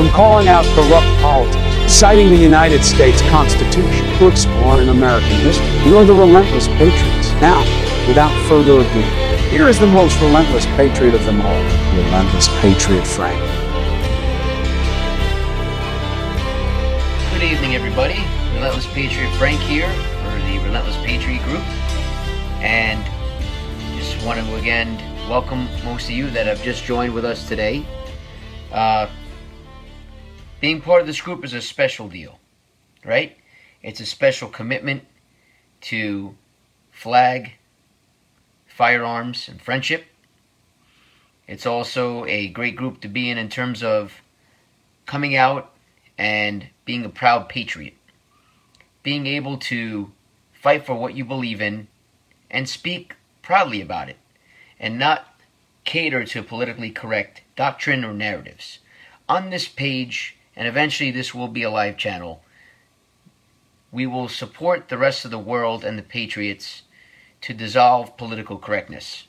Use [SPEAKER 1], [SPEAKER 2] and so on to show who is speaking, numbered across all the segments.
[SPEAKER 1] from calling out corrupt politics, citing the United States Constitution, to exploring American history. You're the relentless patriots. Now, without further ado, here is the most relentless patriot of them all, Relentless Patriot Frank.
[SPEAKER 2] Good evening, everybody. Relentless Patriot Frank here for the Relentless Patriot Group. And just want to again welcome most of you that have just joined with us today. Uh, being part of this group is a special deal, right? It's a special commitment to flag, firearms, and friendship. It's also a great group to be in in terms of coming out and being a proud patriot. Being able to fight for what you believe in and speak proudly about it and not cater to politically correct doctrine or narratives. On this page, and eventually this will be a live channel, we will support the rest of the world and the patriots to dissolve political correctness.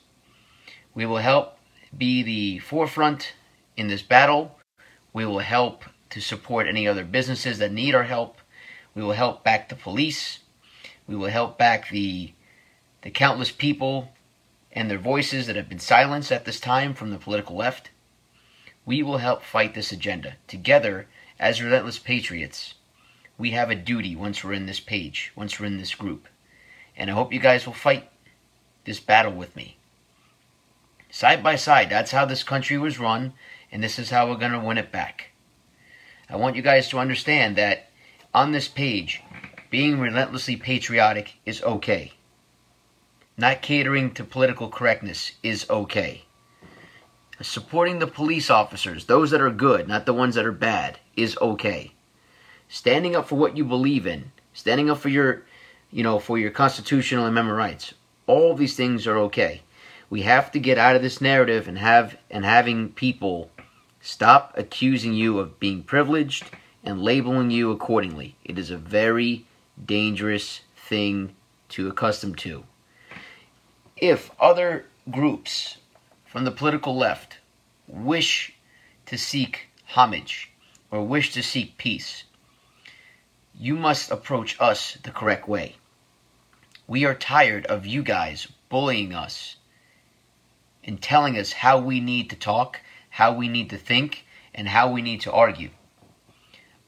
[SPEAKER 2] We will help be the forefront in this battle. We will help to support any other businesses that need our help. We will help back the police. We will help back the the countless people and their voices that have been silenced at this time from the political left. We will help fight this agenda together as relentless patriots. We have a duty once we're in this page, once we're in this group. And I hope you guys will fight this battle with me. Side by side, that's how this country was run, and this is how we're going to win it back. I want you guys to understand that on this page, being relentlessly patriotic is okay. Not catering to political correctness is okay. Supporting the police officers, those that are good, not the ones that are bad, is okay. Standing up for what you believe in, standing up for your, you know, for your constitutional and amendment rights, all these things are okay. We have to get out of this narrative and have and having people stop accusing you of being privileged and labeling you accordingly. It is a very dangerous thing to accustom to. If other groups from the political left wish to seek homage or wish to seek peace, you must approach us the correct way. We are tired of you guys bullying us and telling us how we need to talk, how we need to think, and how we need to argue.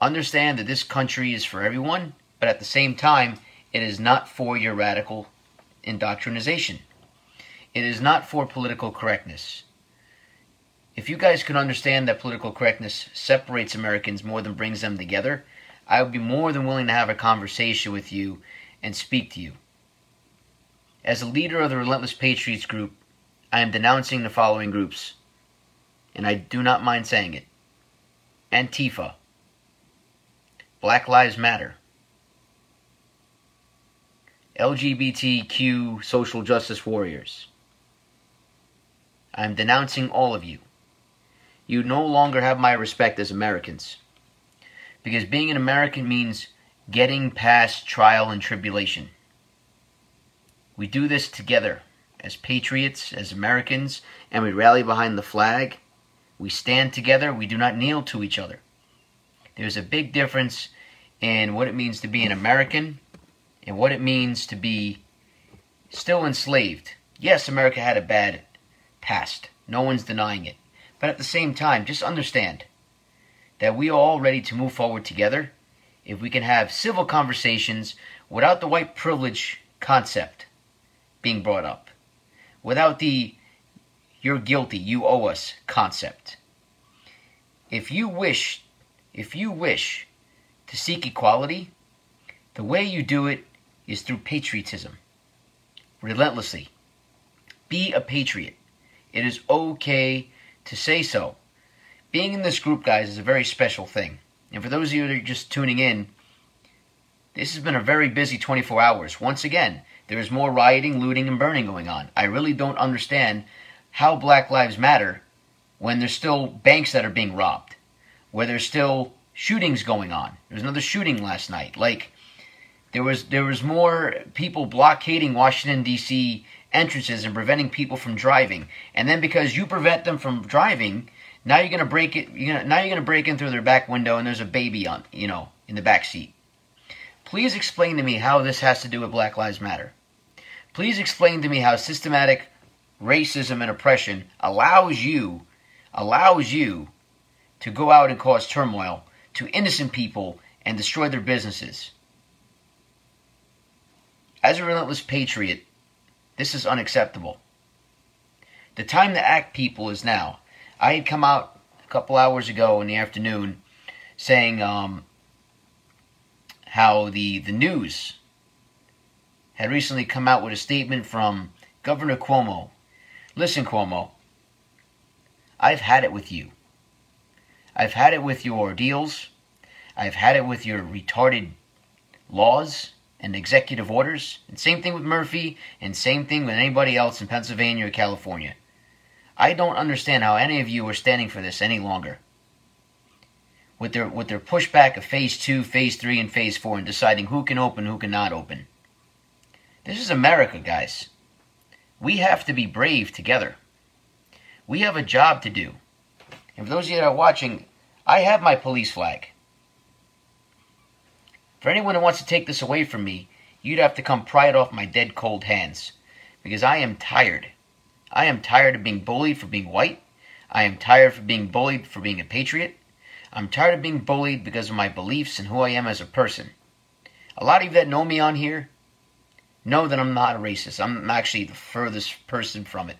[SPEAKER 2] Understand that this country is for everyone, but at the same time, it is not for your radical indoctrination. It is not for political correctness. If you guys could understand that political correctness separates Americans more than brings them together, I would be more than willing to have a conversation with you and speak to you. As a leader of the Relentless Patriots group, I am denouncing the following groups, and I do not mind saying it Antifa, Black Lives Matter, LGBTQ social justice warriors. I am denouncing all of you. You no longer have my respect as Americans. Because being an American means getting past trial and tribulation. We do this together as patriots, as Americans, and we rally behind the flag. We stand together. We do not kneel to each other. There's a big difference in what it means to be an American and what it means to be still enslaved. Yes, America had a bad past. No one's denying it. But at the same time, just understand that we are all ready to move forward together if we can have civil conversations without the white privilege concept being brought up, without the you're guilty, you owe us concept. If you wish, if you wish to seek equality, the way you do it is through patriotism. Relentlessly. Be a patriot. It is okay to say so. Being in this group, guys, is a very special thing. And for those of you that are just tuning in, this has been a very busy 24 hours. Once again, there is more rioting, looting, and burning going on. I really don't understand how Black Lives Matter when there's still banks that are being robbed, where there's still shootings going on. There was another shooting last night. Like there was there was more people blockading Washington D.C. entrances and preventing people from driving. And then because you prevent them from driving, Now you're gonna break it. You're gonna, now you're gonna break in through their back window, and there's a baby on, you know, in the back seat. Please explain to me how this has to do with Black Lives Matter. Please explain to me how systematic racism and oppression allows you, allows you, to go out and cause turmoil to innocent people and destroy their businesses. As a relentless patriot, this is unacceptable. The time to act, people, is now. I had come out a couple hours ago in the afternoon saying um, how the, the news had recently come out with a statement from Governor Cuomo. Listen, Cuomo, I've had it with you. I've had it with your ordeals. I've had it with your retarded laws and executive orders. And same thing with Murphy, and same thing with anybody else in Pennsylvania or California. I don't understand how any of you are standing for this any longer. With their with their pushback of phase two, phase three, and phase four, and deciding who can open, who cannot open. This is America, guys. We have to be brave together. We have a job to do. And for those of you that are watching, I have my police flag. For anyone who wants to take this away from me, you'd have to come pry it off my dead cold hands. Because I am tired. I am tired of being bullied for being white. I am tired of being bullied for being a patriot. I'm tired of being bullied because of my beliefs and who I am as a person. A lot of you that know me on here know that I'm not a racist. I'm actually the furthest person from it.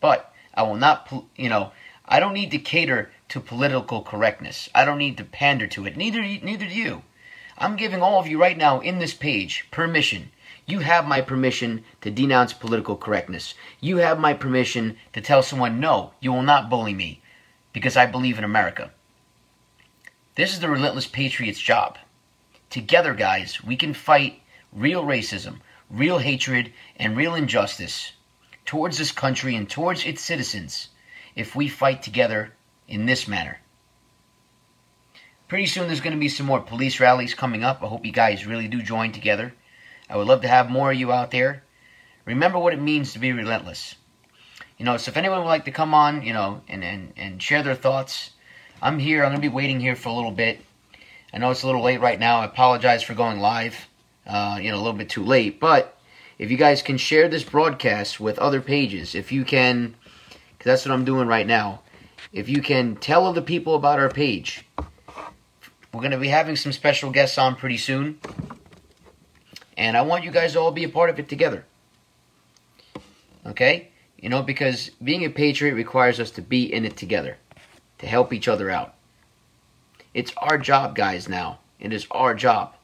[SPEAKER 2] But I will not, you know, I don't need to cater to political correctness. I don't need to pander to it. Neither neither do you. I'm giving all of you right now in this page permission. You have my permission to denounce political correctness. You have my permission to tell someone, no, you will not bully me because I believe in America. This is the Relentless Patriot's job. Together, guys, we can fight real racism, real hatred, and real injustice towards this country and towards its citizens if we fight together in this manner. Pretty soon there's going to be some more police rallies coming up. I hope you guys really do join together. I would love to have more of you out there. Remember what it means to be relentless. You know, so if anyone would like to come on, you know, and, and, and share their thoughts, I'm here. I'm going to be waiting here for a little bit. I know it's a little late right now. I apologize for going live, uh, you know, a little bit too late. But if you guys can share this broadcast with other pages, if you can, because that's what I'm doing right now, if you can tell other people about our page, we're going to be having some special guests on pretty soon. And I want you guys to all be a part of it together. Okay? You know, because being a patriot requires us to be in it together, to help each other out. It's our job, guys, now. It is our job.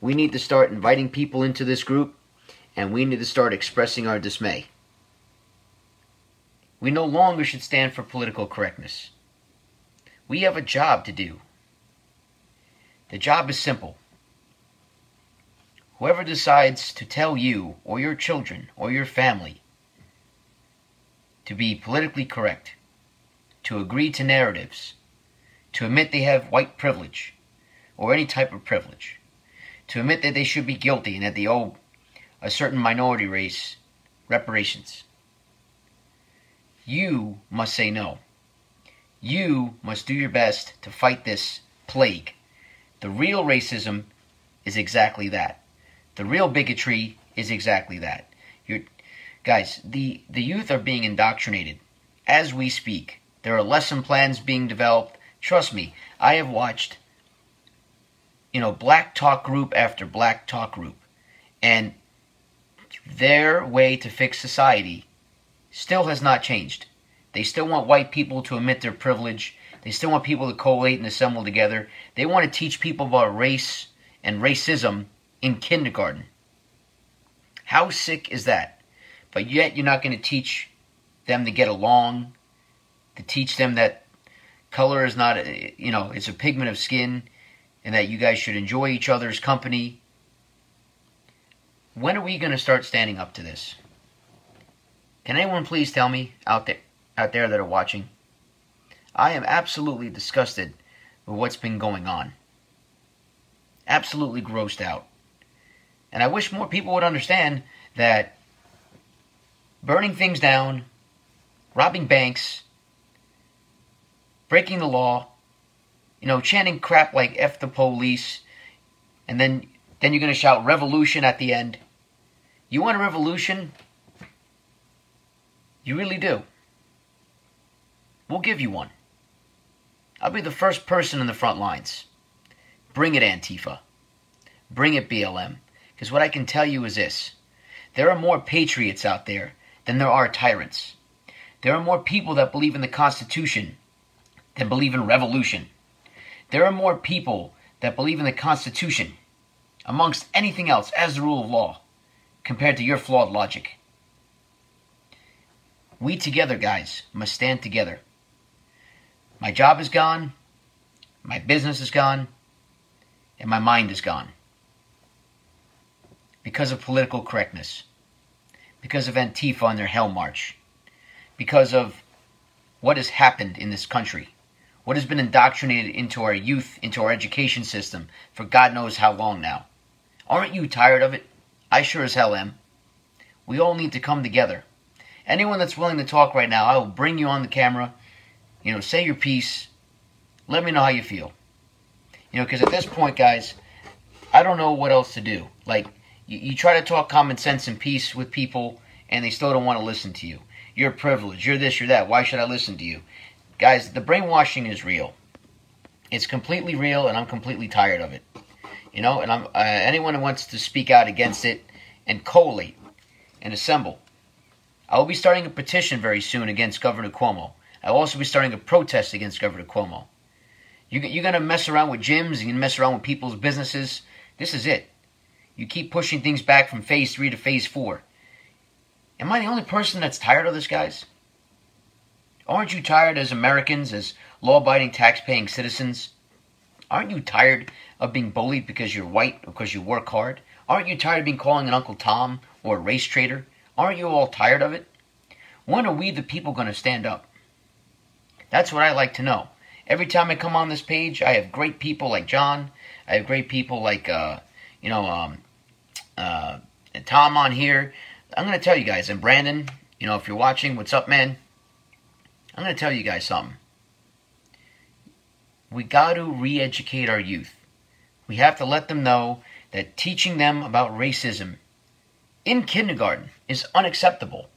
[SPEAKER 2] We need to start inviting people into this group, and we need to start expressing our dismay. We no longer should stand for political correctness. We have a job to do. The job is simple. Whoever decides to tell you or your children or your family to be politically correct, to agree to narratives, to admit they have white privilege or any type of privilege, to admit that they should be guilty and that they owe a certain minority race reparations. You must say no. You must do your best to fight this plague. The real racism is exactly that. The real bigotry is exactly that. You're, guys, the, the youth are being indoctrinated as we speak. There are lesson plans being developed. Trust me, I have watched, you know, black talk group after black talk group. And their way to fix society still has not changed. They still want white people to admit their privilege. They still want people to collate and assemble together. They want to teach people about race and racism in kindergarten. How sick is that? But yet you're not going to teach them to get along, to teach them that color is not, a, you know, it's a pigment of skin, and that you guys should enjoy each other's company. When are we going to start standing up to this? Can anyone please tell me out there, out there that are watching? I am absolutely disgusted with what's been going on. Absolutely grossed out. And I wish more people would understand that burning things down, robbing banks, breaking the law, you know, chanting crap like F the police, and then then you're going to shout revolution at the end. You want a revolution? You really do. We'll give you one. I'll be the first person in the front lines. Bring it, Antifa. Bring it, BLM. Because what I can tell you is this there are more patriots out there than there are tyrants. There are more people that believe in the Constitution than believe in revolution. There are more people that believe in the Constitution amongst anything else as the rule of law compared to your flawed logic. We together, guys, must stand together. My job is gone, my business is gone, and my mind is gone. Because of political correctness, because of Antifa and their Hell March, because of what has happened in this country, what has been indoctrinated into our youth, into our education system for God knows how long now. Aren't you tired of it? I sure as hell am. We all need to come together. Anyone that's willing to talk right now, I will bring you on the camera. You know, say your piece. Let me know how you feel. You know, because at this point, guys, I don't know what else to do. Like, you, you try to talk common sense and peace with people, and they still don't want to listen to you. You're privileged. You're this, you're that. Why should I listen to you? Guys, the brainwashing is real. It's completely real, and I'm completely tired of it. You know, and I'm uh, anyone who wants to speak out against it and collate and assemble. I will be starting a petition very soon against Governor Cuomo. I will also be starting a protest against Governor Cuomo. You, you're going to mess around with gyms, you're going to mess around with people's businesses. This is it. You keep pushing things back from phase three to phase four. Am I the only person that's tired of this, guys? Aren't you tired as Americans, as law abiding, tax paying citizens? Aren't you tired of being bullied because you're white, because you work hard? Aren't you tired of being called an Uncle Tom or a race traitor? Aren't you all tired of it? When are we the people going to stand up? That's what I like to know. Every time I come on this page, I have great people like John. I have great people like, uh, you know, um, uh, Tom on here. I'm going to tell you guys, and Brandon, you know, if you're watching, what's up, man? I'm going to tell you guys something. We got to re educate our youth. We have to let them know that teaching them about racism in kindergarten is unacceptable.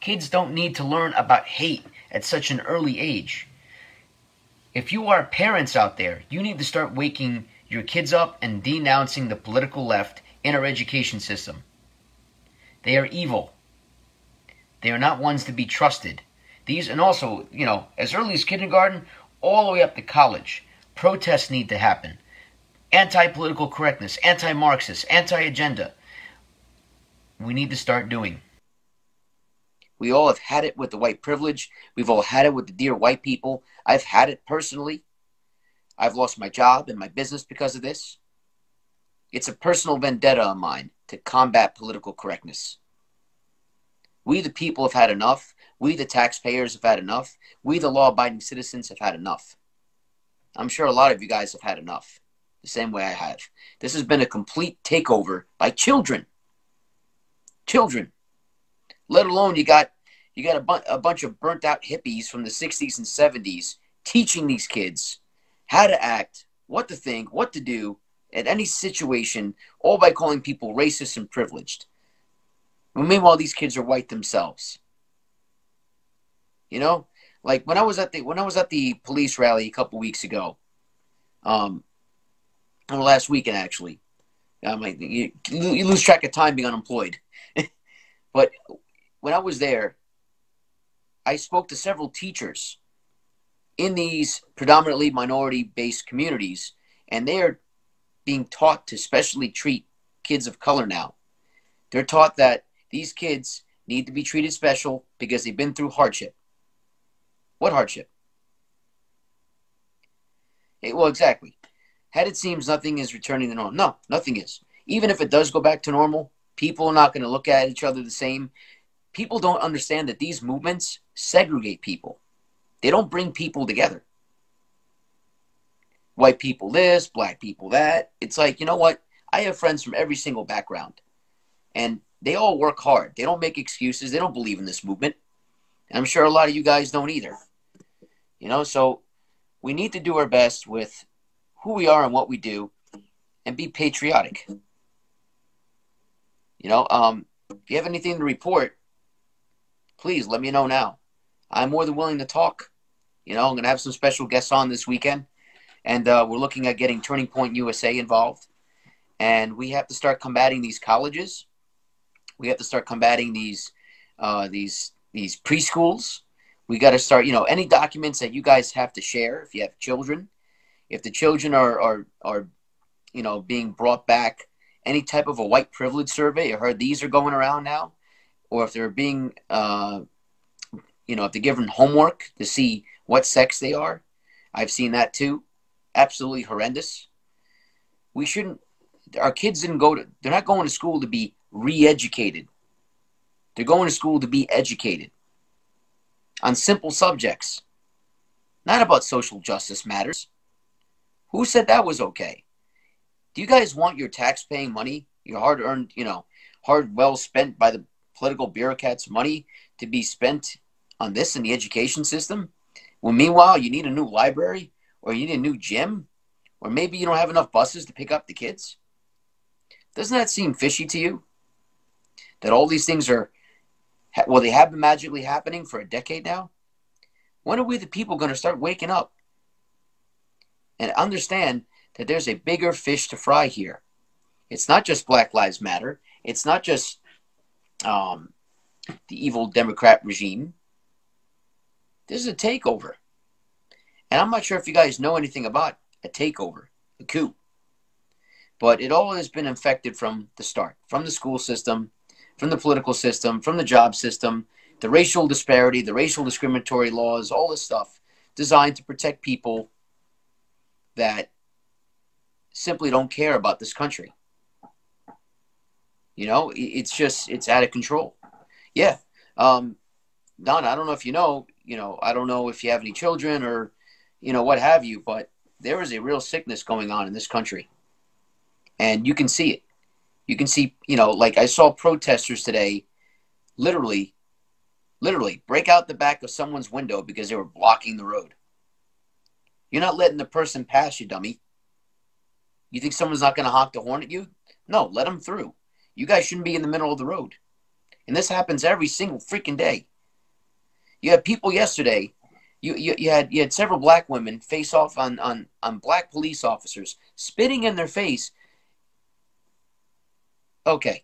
[SPEAKER 2] Kids don't need to learn about hate at such an early age. If you are parents out there, you need to start waking your kids up and denouncing the political left in our education system. They are evil. They are not ones to be trusted. These, and also, you know, as early as kindergarten, all the way up to college, protests need to happen. Anti political correctness, anti Marxist, anti agenda. We need to start doing. We all have had it with the white privilege. We've all had it with the dear white people. I've had it personally. I've lost my job and my business because of this. It's a personal vendetta of mine to combat political correctness. We, the people, have had enough. We, the taxpayers, have had enough. We, the law abiding citizens, have had enough. I'm sure a lot of you guys have had enough, the same way I have. This has been a complete takeover by children. Children let alone you got you got a, bu- a bunch of burnt out hippies from the 60s and 70s teaching these kids how to act, what to think, what to do at any situation, all by calling people racist and privileged. meanwhile, these kids are white themselves. You know, like when I was at the when I was at the police rally a couple weeks ago, um, or last weekend actually. Um, like you, you lose track of time being unemployed, but when I was there, I spoke to several teachers in these predominantly minority based communities, and they're being taught to specially treat kids of color now. They're taught that these kids need to be treated special because they've been through hardship. What hardship? Well, exactly. Had it seems nothing is returning to normal. No, nothing is. Even if it does go back to normal, people are not going to look at each other the same people don't understand that these movements segregate people. They don't bring people together. White people this, black people that. It's like, you know what? I have friends from every single background. And they all work hard. They don't make excuses. They don't believe in this movement. And I'm sure a lot of you guys don't either. You know, so we need to do our best with who we are and what we do and be patriotic. You know, um, if you have anything to report, please let me know now. I'm more than willing to talk. You know, I'm going to have some special guests on this weekend, and uh, we're looking at getting Turning Point USA involved. And we have to start combating these colleges. We have to start combating these uh, these these preschools. We got to start. You know, any documents that you guys have to share if you have children, if the children are are are, you know, being brought back any type of a white privilege survey. I heard these are going around now, or if they're being, uh, you know, if they're given homework to see what sex they are. I've seen that too. Absolutely horrendous. We shouldn't. Our kids didn't go to. They're not going to school to be re-educated. They're going to school to be educated on simple subjects, not about social justice matters. Who said that was okay? do you guys want your tax paying money, your hard earned, you know, hard, well spent by the political bureaucrats money to be spent on this in the education system? When meanwhile, you need a new library or you need a new gym or maybe you don't have enough buses to pick up the kids? Doesn't that seem fishy to you? That all these things are, well, they have been magically happening for a decade now? When are we the people going to start waking up and understand that there's a bigger fish to fry here. It's not just Black Lives Matter. It's not just um, the evil Democrat regime. This is a takeover. And I'm not sure if you guys know anything about a takeover, a coup. But it all has been infected from the start, from the school system, from the political system, from the job system, the racial disparity, the racial discriminatory laws, all this stuff designed to protect people that simply don't care about this country. You know, it's just it's out of control. Yeah, um, Don, I don't know if you know. You know, I don't know if you have any children or, you know, what have you, but there is a real sickness going on in this country, and you can see it. You can see, you know, like I saw protesters today, literally, literally break out the back of someone's window because they were blocking the road. You're not letting the person pass you, dummy. You think someone's not going to honk the horn at you? No, let them through. You guys shouldn't be in the middle of the road. And this happens every single freaking day. You had people yesterday. You, you, you had you had several black women face off on, on, on black police officers, spitting in their face. Okay.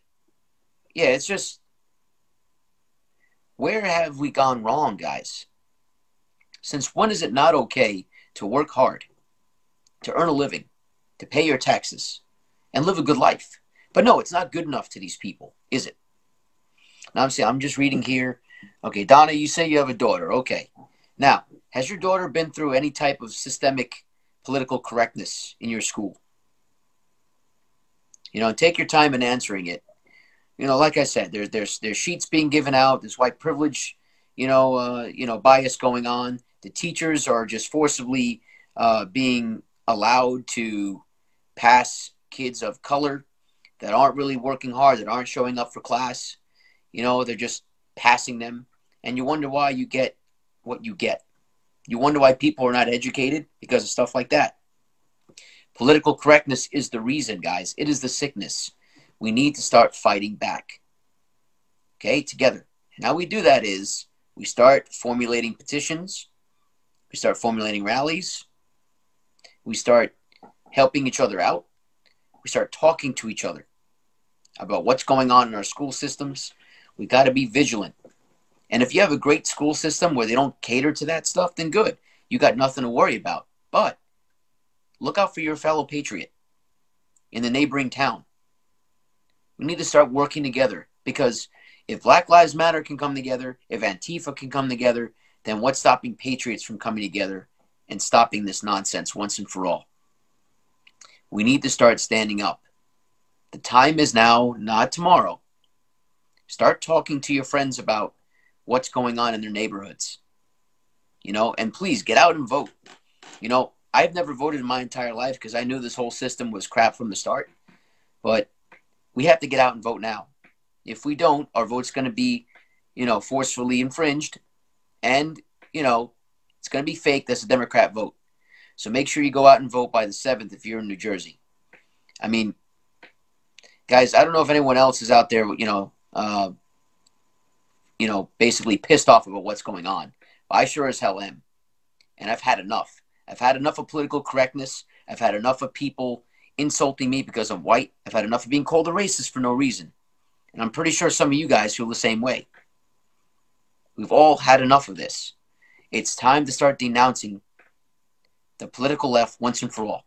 [SPEAKER 2] Yeah, it's just where have we gone wrong, guys? Since when is it not okay to work hard, to earn a living, to pay your taxes and live a good life. But no, it's not good enough to these people, is it? Now I'm saying I'm just reading here. Okay, Donna, you say you have a daughter. Okay. Now, has your daughter been through any type of systemic political correctness in your school? You know, take your time in answering it. You know, like I said, there's there's there's sheets being given out. There's white privilege, you know, uh, you know, bias going on. The teachers are just forcibly uh, being allowed to pass kids of color that aren't really working hard, that aren't showing up for class. You know, they're just passing them. And you wonder why you get what you get. You wonder why people are not educated because of stuff like that. Political correctness is the reason, guys. It is the sickness. We need to start fighting back. Okay, together. And how we do that is we start formulating petitions, we start formulating rallies, we start helping each other out. We start talking to each other about what's going on in our school systems. We got to be vigilant. And if you have a great school system where they don't cater to that stuff, then good. You got nothing to worry about. But look out for your fellow patriot in the neighboring town. We need to start working together because if Black Lives Matter can come together, if Antifa can come together, then what's stopping patriots from coming together and stopping this nonsense once and for all. We need to start standing up. The time is now, not tomorrow. Start talking to your friends about what's going on in their neighborhoods. You know, and please get out and vote. You know, I've never voted in my entire life because I knew this whole system was crap from the start. But we have to get out and vote now. If we don't, our vote's going to be, you know, forcefully infringed. And, you know, it's going to be fake. That's a Democrat vote. So make sure you go out and vote by the 7th if you're in New Jersey. I mean, guys, I don't know if anyone else is out there, you know, uh, you know, basically pissed off about what's going on. I sure as hell am. And I've had enough. I've had enough of political correctness. I've had enough of people insulting me because I'm white. I've had enough of being called a racist for no reason. And I'm pretty sure some of you guys feel the same way. We've all had enough of this. It's time to start denouncing the political left once and for all.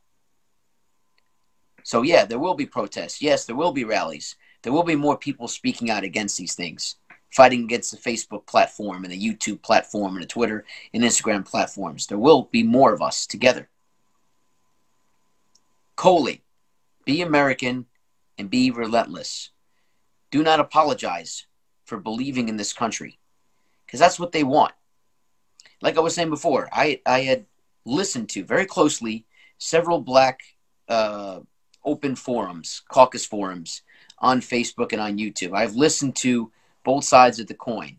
[SPEAKER 2] So, yeah, there will be protests. Yes, there will be rallies. There will be more people speaking out against these things, fighting against the Facebook platform and the YouTube platform and the Twitter and Instagram platforms. There will be more of us together. Coley, be American and be relentless. Do not apologize for believing in this country because that's what they want. Like I was saying before, I, I had listened to very closely several black uh, open forums, caucus forums on Facebook and on YouTube. I've listened to both sides of the coin.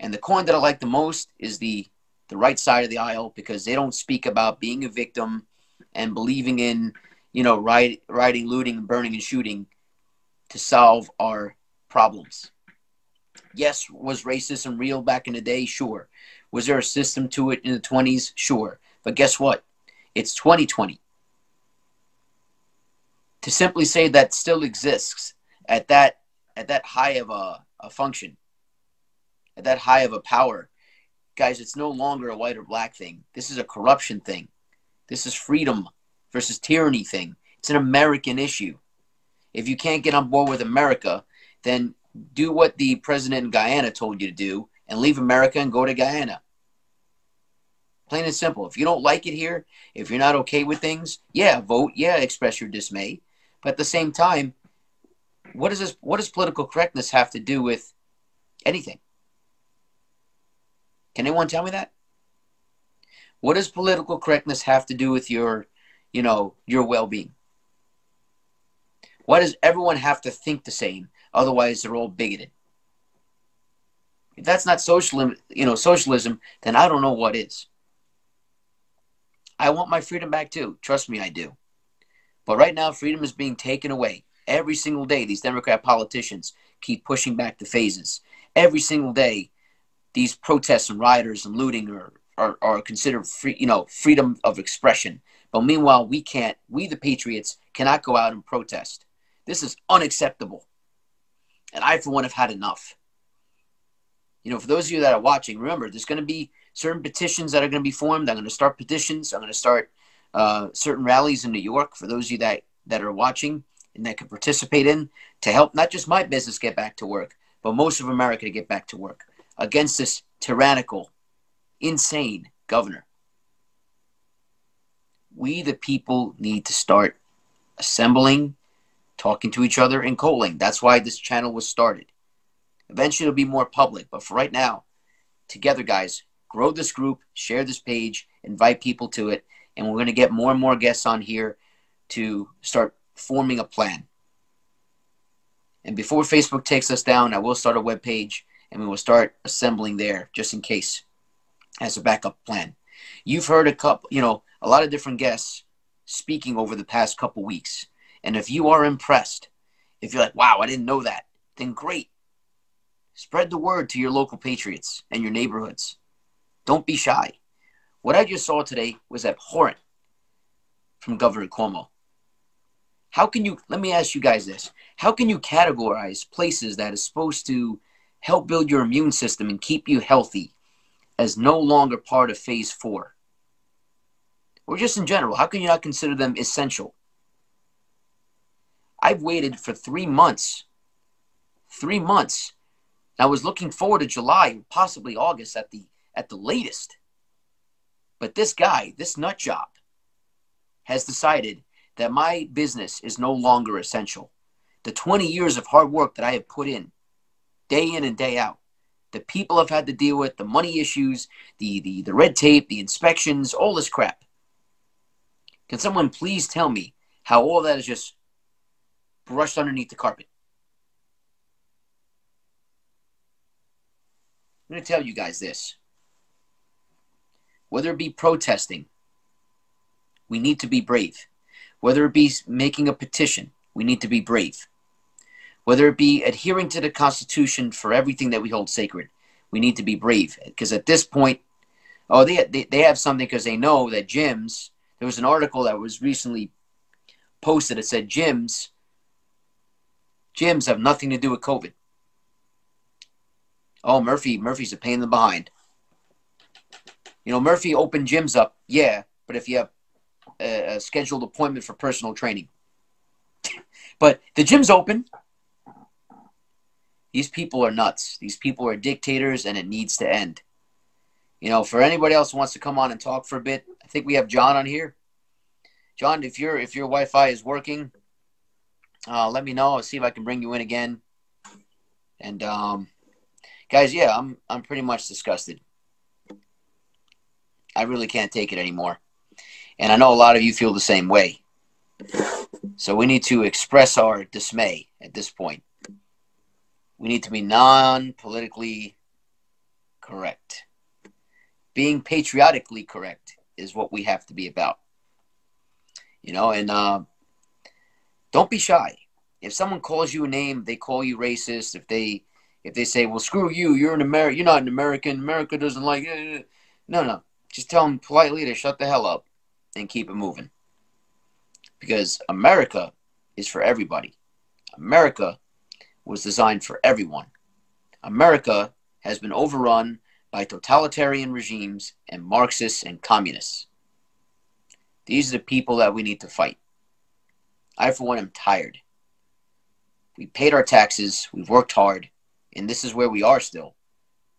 [SPEAKER 2] And the coin that I like the most is the the right side of the aisle because they don't speak about being a victim and believing in, you know, riot, rioting, looting, burning, and shooting to solve our problems. Yes, was racism real back in the day? Sure. Was there a system to it in the 20s? Sure. But guess what? It's 2020. To simply say that still exists at that at that high of a, a function, at that high of a power, guys, it's no longer a white or black thing. This is a corruption thing. This is freedom versus tyranny thing. It's an American issue. If you can't get on board with America, then do what the president in Guyana told you to do and leave America and go to Guyana. Plain and simple. If you don't like it here, if you're not okay with things, yeah, vote, yeah, express your dismay. But at the same time, what does this what does political correctness have to do with anything? Can anyone tell me that? What does political correctness have to do with your, you know, your well-being? Why does everyone have to think the same? Otherwise, they're all bigoted. If that's not socialism, you know, socialism, then I don't know what is. I want my freedom back too. Trust me, I do. But right now, freedom is being taken away. Every single day, these Democrat politicians keep pushing back the phases. Every single day, these protests and rioters and looting are, are, are considered free, you know, freedom of expression. But meanwhile, we can't, we the patriots cannot go out and protest. This is unacceptable. And I, for one, have had enough. You know, for those of you that are watching, remember, there's going to be certain petitions that are going to be formed. I'm going to start petitions. I'm going to start uh, certain rallies in New York for those of you that, that are watching and that can participate in to help not just my business get back to work, but most of America to get back to work against this tyrannical, insane governor. We, the people, need to start assembling, talking to each other, and calling. That's why this channel was started. Eventually, it'll be more public, but for right now, together, guys, grow this group, share this page, invite people to it, and we're going to get more and more guests on here to start forming a plan. And before Facebook takes us down, I will start a web page and we will start assembling there just in case as a backup plan. You've heard a couple, you know, a lot of different guests speaking over the past couple weeks. And if you are impressed, if you're like, wow, I didn't know that, then great. Spread the word to your local patriots and your neighborhoods. Don't be shy. What I just saw today was abhorrent from Governor Cuomo. How can you, let me ask you guys this. How can you categorize places that is supposed to help build your immune system and keep you healthy as no longer part of phase four? Or just in general, how can you not consider them essential? I've waited for three months. Three months. I was looking forward to July, possibly August at the at the latest. But this guy, this nut job, has decided that my business is no longer essential. The 20 years of hard work that I have put in, day in and day out, the people I've had to deal with, the money issues, the, the, the red tape, the inspections, all this crap. Can someone please tell me how all that is just brushed underneath the carpet? I'm going to tell you guys this whether it be protesting, we need to be brave. Whether it be making a petition, we need to be brave. Whether it be adhering to the Constitution for everything that we hold sacred, we need to be brave. Because at this point, oh, they, they, they have something because they know that gyms, there was an article that was recently posted that said gyms, gyms have nothing to do with COVID. Oh, Murphy, Murphy's a pain in the behind. You know, Murphy opened gyms up, yeah, but if you have a, a scheduled appointment for personal training, but the gym's open. These people are nuts. These people are dictators, and it needs to end. You know, for anybody else who wants to come on and talk for a bit, I think we have John on here. John, if your if your Wi-Fi is working, uh, let me know. I'll see if I can bring you in again. And um, guys, yeah, I'm I'm pretty much disgusted. I really can't take it anymore. And I know a lot of you feel the same way. So we need to express our dismay at this point. We need to be non politically correct. Being patriotically correct is what we have to be about. You know, and uh, don't be shy. If someone calls you a name, they call you racist. If they if they say, "Well, screw you, you're an American, you're not an American. America doesn't like," it. no, no, just tell them politely to shut the hell up and keep it moving. Because America is for everybody. America was designed for everyone. America has been overrun by totalitarian regimes and Marxists and communists. These are the people that we need to fight. I, for one, am tired. We paid our taxes, we've worked hard, and this is where we are still.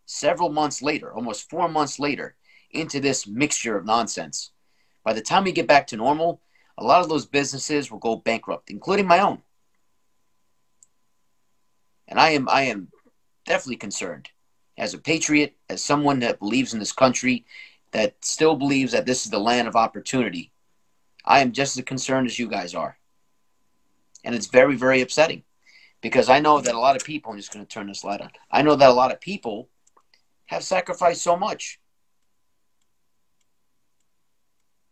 [SPEAKER 2] Several months later, almost four months later, into this mixture of nonsense. By the time we get back to normal, a lot of those businesses will go bankrupt, including my own. And I am I am definitely concerned as a patriot, as someone that believes in this country, that still believes that this is the land of opportunity. I am just as concerned as you guys are. And it's very, very upsetting because I know that a lot of people, I'm just going to turn this light on. I know that a lot of people have sacrificed so much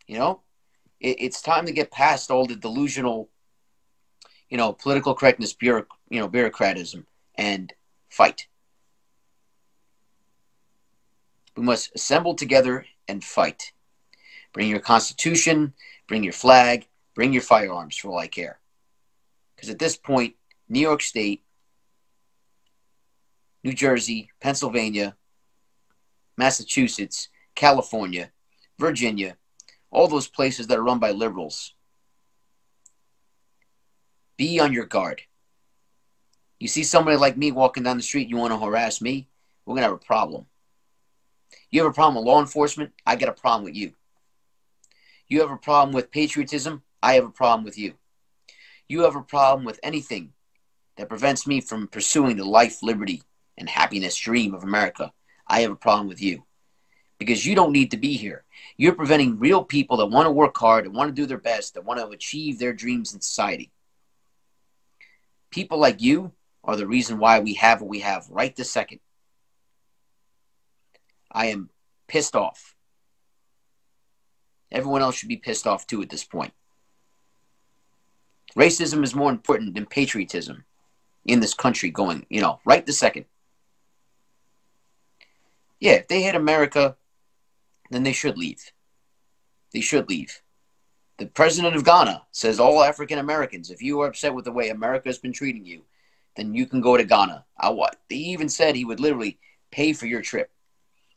[SPEAKER 2] You know, it, it's time to get past all the delusional, you know, political correctness, bureauc- you know, bureaucratism, and fight. We must assemble together and fight. Bring your constitution, bring your flag, bring your firearms for all I care. Because at this point, New York State, New Jersey, Pennsylvania, Massachusetts, California, Virginia, all those places that are run by liberals. Be on your guard. You see somebody like me walking down the street, you want to harass me, we're going to have a problem. You have a problem with law enforcement, I got a problem with you. You have a problem with patriotism, I have a problem with you. You have a problem with anything that prevents me from pursuing the life, liberty, and happiness dream of America, I have a problem with you because you don't need to be here. You're preventing real people that want to work hard, that want to do their best, that want to achieve their dreams in society. People like you are the reason why we have what we have right this second. I am pissed off. Everyone else should be pissed off too at this point. Racism is more important than patriotism in this country going, you know, right this second. Yeah, if they hate America, then they should leave. They should leave. The president of Ghana says all African Americans, if you are upset with the way America has been treating you, then you can go to Ghana. I what? He even said he would literally pay for your trip.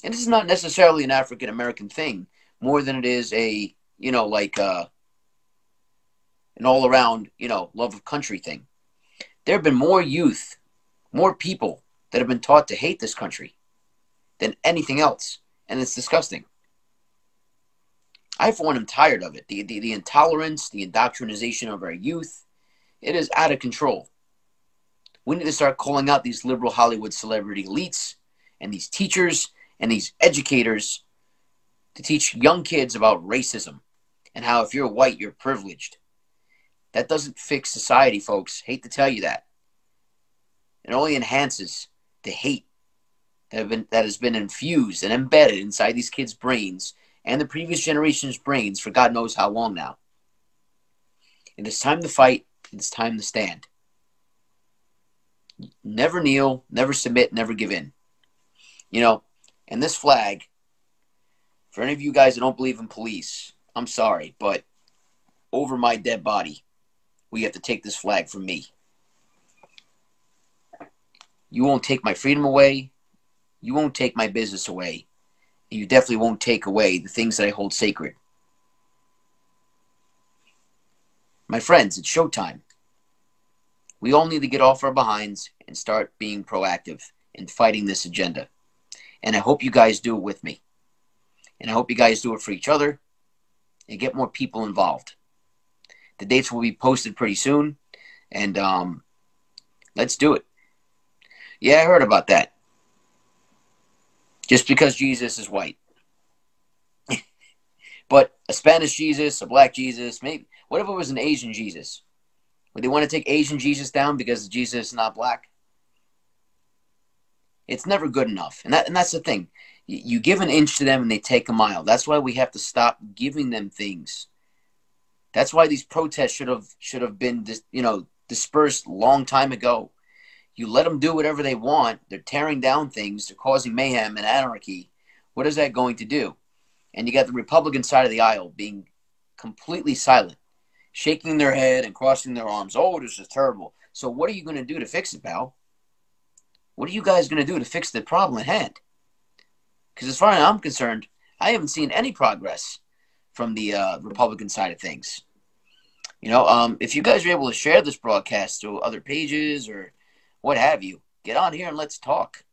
[SPEAKER 2] And this is not necessarily an African American thing, more than it is a, you know, like uh, an all around, you know, love of country thing. There have been more youth, more people that have been taught to hate this country than anything else. And it's disgusting. I, for one, am tired of it. The, the, the intolerance, the indoctrination of our youth, it is out of control. We need to start calling out these liberal Hollywood celebrity elites and these teachers and these educators to teach young kids about racism and how if you're white, you're privileged. That doesn't fix society, folks. Hate to tell you that. It only enhances the hate that, been, that has been infused and embedded inside these kids' brains and the previous generation's brains for God knows how long now. It is time to fight. It is time to stand. Never kneel, never submit, never give in. You know, and this flag, for any of you guys that don't believe in police, I'm sorry, but over my dead body, we have to take this flag from me. You won't take my freedom away. You won't take my business away. You definitely won't take away the things that I hold sacred. My friends, it's showtime. We all need to get off our behinds and start being proactive in fighting this agenda. And I hope you guys do it with me. And I hope you guys do it for each other and get more people involved. The dates will be posted pretty soon. And um, let's do it. Yeah, I heard about that. Just because Jesus is white. but a Spanish Jesus, a black Jesus, maybe what if it was an Asian Jesus? Would they want to take Asian Jesus down because Jesus is not black? It's never good enough. And that and that's the thing. You, give an inch to them and they take a mile. That's why we have to stop giving them things. That's why these protests should have should have been you know dispersed long time ago. You let them do whatever they want. They're tearing down things. They're causing mayhem and anarchy. What is that going to do? And you got the Republican side of the aisle being completely silent, shaking their head and crossing their arms. Oh, this is terrible. So what are you going to do to fix it, pal? What are you guys going to do to fix the problem at hand? Because as far as I'm concerned, I haven't seen any progress from the uh, Republican side of things. You know, um, if you guys are able to share this broadcast to other pages or what have you. Get on here and let's talk.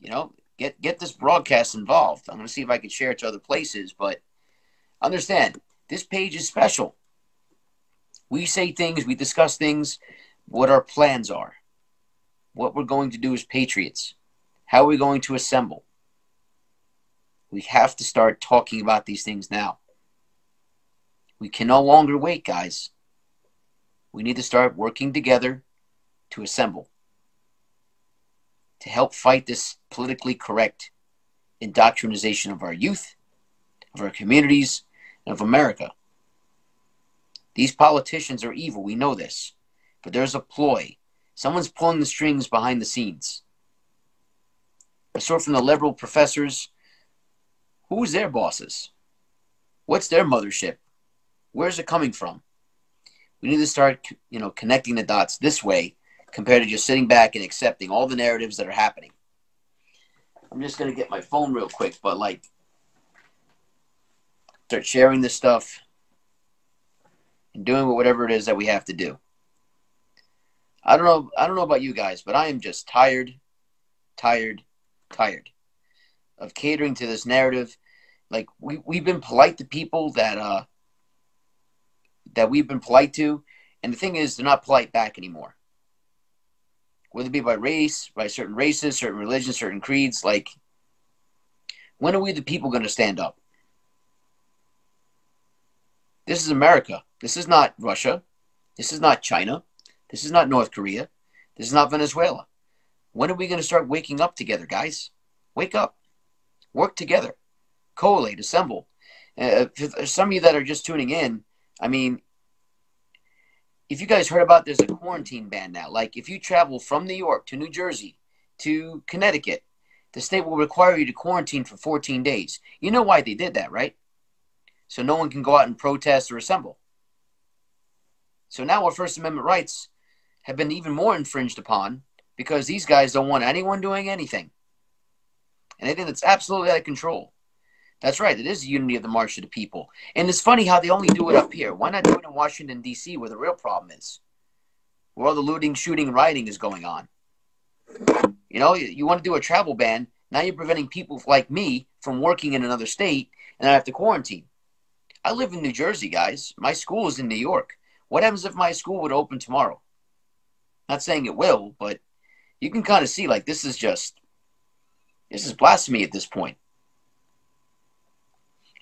[SPEAKER 2] You know, get get this broadcast involved. I'm going to see if I can share it to other places, but understand this page is special. We say things, we discuss things, what our plans are, what we're going to do as patriots, how are we're going to assemble. We have to start talking about these things now. We can no longer wait, guys. We need to start working together to assemble to help fight this politically correct indoctrination of our youth, of our communities, and of America. These politicians are evil, we know this, but there's a ploy. Someone's pulling the strings behind the scenes. I saw from the liberal professors who's their bosses? What's their mothership? Where's it coming from? We need to start, you know, connecting the dots this way compared to just sitting back and accepting all the narratives that are happening. I'm just going to get my phone real quick, but like, start sharing this stuff and doing whatever it is that we have to do. I don't know. I don't know about you guys, but I am just tired, tired, tired of catering to this narrative. Like we we've been polite to people that uh that we've been polite to, and the thing is, they're not polite back anymore whether it be by race, by certain races, certain religions, certain creeds. Like, when are we the people going to stand up? This is America. This is not Russia. This is not China. This is not North Korea. This is not Venezuela. When are we going to start waking up together, guys? Wake up. Work together. Collate, assemble. Uh, some of you that are just tuning in, I mean, if you guys heard about there's a quarantine ban now. Like if you travel from New York to New Jersey to Connecticut, the state will require you to quarantine for 14 days. You know why they did that, right? So no one can go out and protest or assemble. So now our First Amendment rights have been even more infringed upon because these guys don't want anyone doing anything. And they think it's absolutely out of control. That's right. It is the unity of the march of the people. And it's funny how they only do it up here. Why not do it in Washington, D.C., where the real problem is? Where all the looting, shooting, rioting is going on. You know, you, you want to do a travel ban. Now you're preventing people like me from working in another state, and I have to quarantine. I live in New Jersey, guys. My school is in New York. What happens if my school would open tomorrow? Not saying it will, but you can kind of see like this is just this is blasphemy at this point.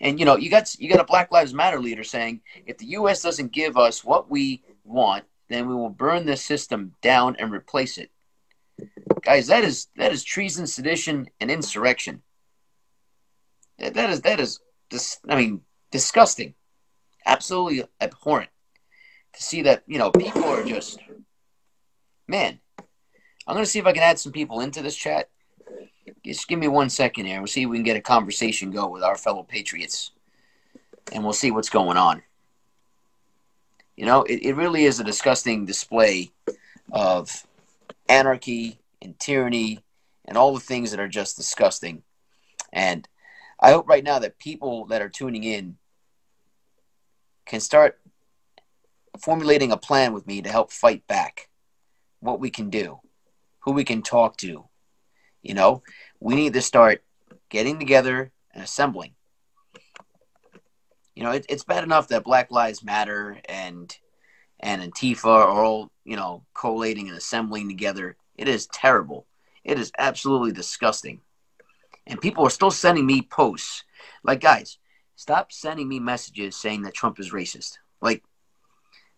[SPEAKER 2] And you know, you got you got a Black Lives Matter leader saying, if the U.S. doesn't give us what we want, then we will burn this system down and replace it. Guys, that is that is treason, sedition, and insurrection. That is that is this. I mean, disgusting, absolutely abhorrent to see that. You know, people are just man. I'm gonna see if I can add some people into this chat. Just give me one second here. We'll see if we can get a conversation go with our fellow patriots, and we'll see what's going on. You know, it, it really is a disgusting display of anarchy and tyranny and all the things that are just disgusting. And I hope right now that people that are tuning in can start formulating a plan with me to help fight back what we can do, who we can talk to. You know, we need to start getting together and assembling you know, it, it's bad enough that Black Lives Matter and and Antifa are all, you know, collating and assembling together. It is terrible. It is absolutely disgusting. And people are still sending me posts. Like, guys, stop sending me messages saying that Trump is racist. Like,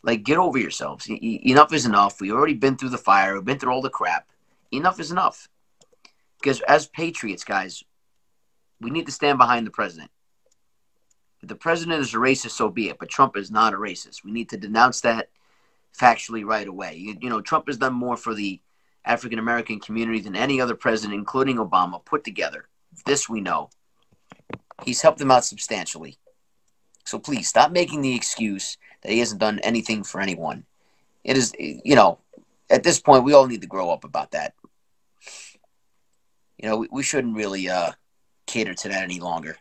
[SPEAKER 2] like get over yourselves. E- enough is enough. We've already been through the fire. We've been through all the crap. Enough is enough. Because as patriots, guys, we need to stand behind the president. If the president is a racist, so be it. But Trump is not a racist. We need to denounce that factually right away. You, you know, Trump has done more for the African American community than any other president, including Obama, put together. This we know. He's helped them out substantially. So please stop making the excuse that he hasn't done anything for anyone. It is, you know, at this point, we all need to grow up about that. You know, we, we shouldn't really uh, cater to that any longer.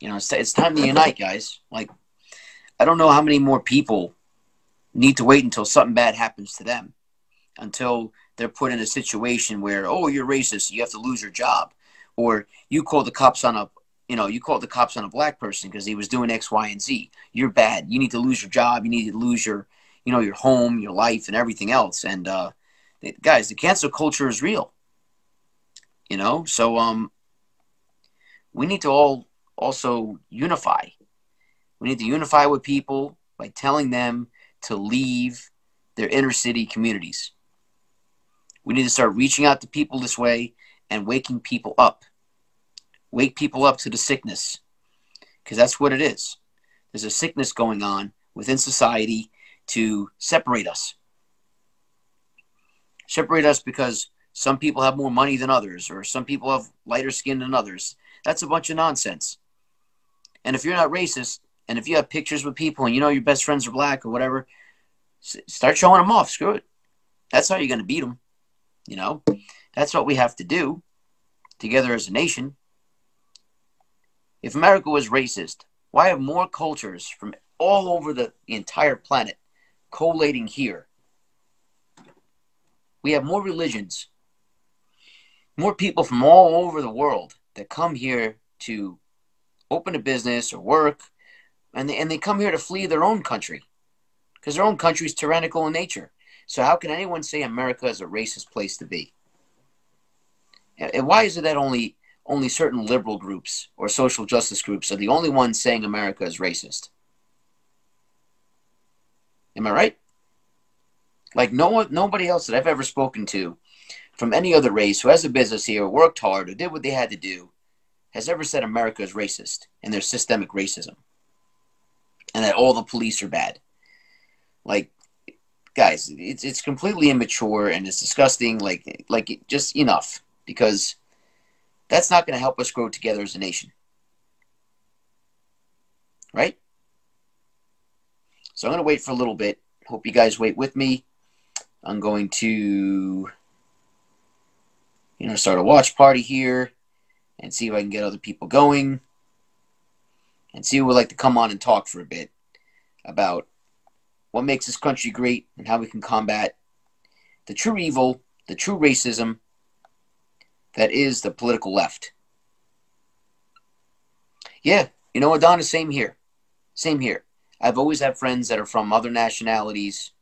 [SPEAKER 2] You know, it's, it's time to unite, guys. Like, I don't know how many more people need to wait until something bad happens to them, until they're put in a situation where, oh, you're racist, you have to lose your job, or you call the cops on a, you know, you called the cops on a black person because he was doing X, Y, and Z. You're bad. You need to lose your job. You need to lose your, you know, your home, your life, and everything else. And uh, guys, the cancel culture is real. You know, so um, we need to all also unify. We need to unify with people by telling them to leave their inner city communities. We need to start reaching out to people this way and waking people up. Wake people up to the sickness because that's what it is. There's a sickness going on within society to separate us. Separate us because some people have more money than others, or some people have lighter skin than others. That's a bunch of nonsense. And if you're not racist, and if you have pictures with people and you know your best friends are black or whatever, start showing them off. Screw it. That's how you're going to beat them. You know, that's what we have to do together as a nation. If America was racist, why have more cultures from all over the, entire planet collating here? We have more religions, more people from all over the world that come here to open a business or work, and they, and they come here to flee their own country because their own country is tyrannical in nature. So how can anyone say America is a racist place to be? And why is it that only only certain liberal groups or social justice groups are the only ones saying America is racist? Am I right? Like no one, nobody else that I've ever spoken to from any other race who has a business here, worked hard, or did what they had to do, has ever said America is racist and there's systemic racism and that all the police are bad. Like, guys, it's it's completely immature and it's disgusting. Like, like just enough because that's not going to help us grow together as a nation, right? So I'm going to wait for a little bit. Hope you guys wait with me. I'm going to, you know, start a watch party here and see if I can get other people going and see who would like to come on and talk for a bit about what makes this country great and how we can combat the true evil, the true racism that is the political left. Yeah, you know, Adonna, same here. Same here. I've always had friends that are from other nationalities,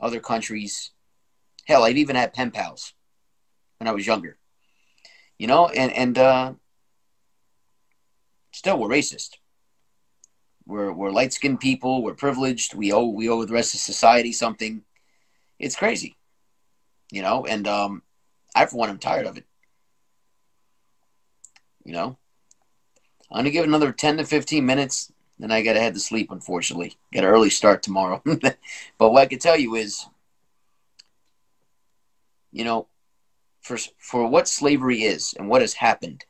[SPEAKER 2] other countries. Hell, I've even had pen pals when I was younger you know, and and uh, still we're racist. We're we're light skinned people. We're privileged. We owe we owe the rest of society something. It's crazy, you know. And um, I for one am tired of it. You know, I'm gonna give another 10 to 15 minutes. Then I gotta head to sleep. Unfortunately, get an early start tomorrow. but what I can tell you is, you know, for for what slavery is and what has happened,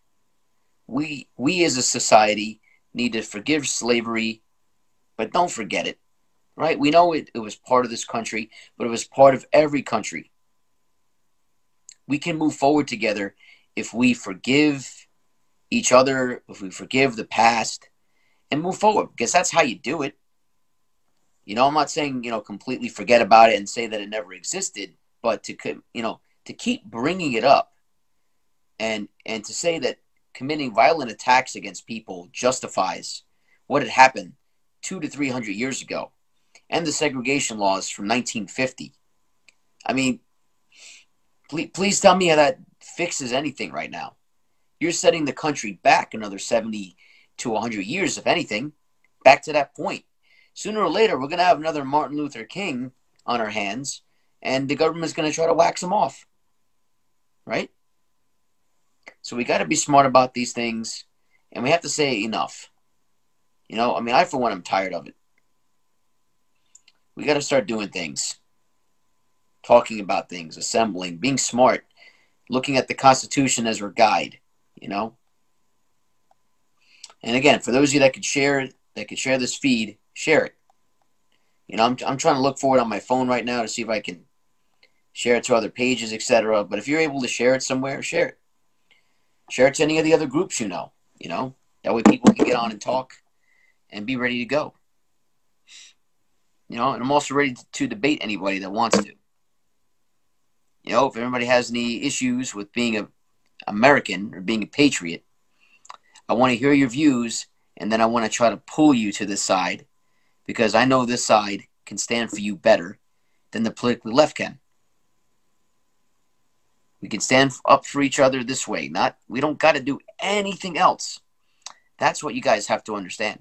[SPEAKER 2] we we as a society need to forgive slavery, but don't forget it. Right? We know it, it was part of this country, but it was part of every country. We can move forward together if we forgive each other, if we forgive the past and move forward, because that's how you do it. You know, I'm not saying, you know, completely forget about it and say that it never existed, but to, you know, to keep bringing it up and and to say that committing violent attacks against people justifies what had happened two to three hundred years ago and the segregation laws from 1950 i mean please, please tell me how that fixes anything right now. You're setting the country back another 70 to 100 years if anything back to that point. Sooner or later we're going to have another martin luther king on our hands and the government's going to try to wax him off right? So we got to be smart about these things, and we have to say enough. You know, I mean, I for one, I'm tired of it. We got to start doing things, talking about things, assembling, being smart, looking at the Constitution as our guide. You know. And again, for those of you that could share that could share this feed, share it. You know, I'm, I'm trying to look for it on my phone right now to see if I can share it to other pages, etc. But if you're able to share it somewhere, share it. Share it to any of the other groups you know. You know that way people can get on and talk and be ready to go. You know, and I'm also ready to debate anybody that wants to. You know, if everybody has any issues with being a American or being a patriot, I want to hear your views, and then I want to try to pull you to this side because I know this side can stand for you better than the politically left can. We can stand up for each other this way. Not we don't got to do anything else. That's what you guys have to understand.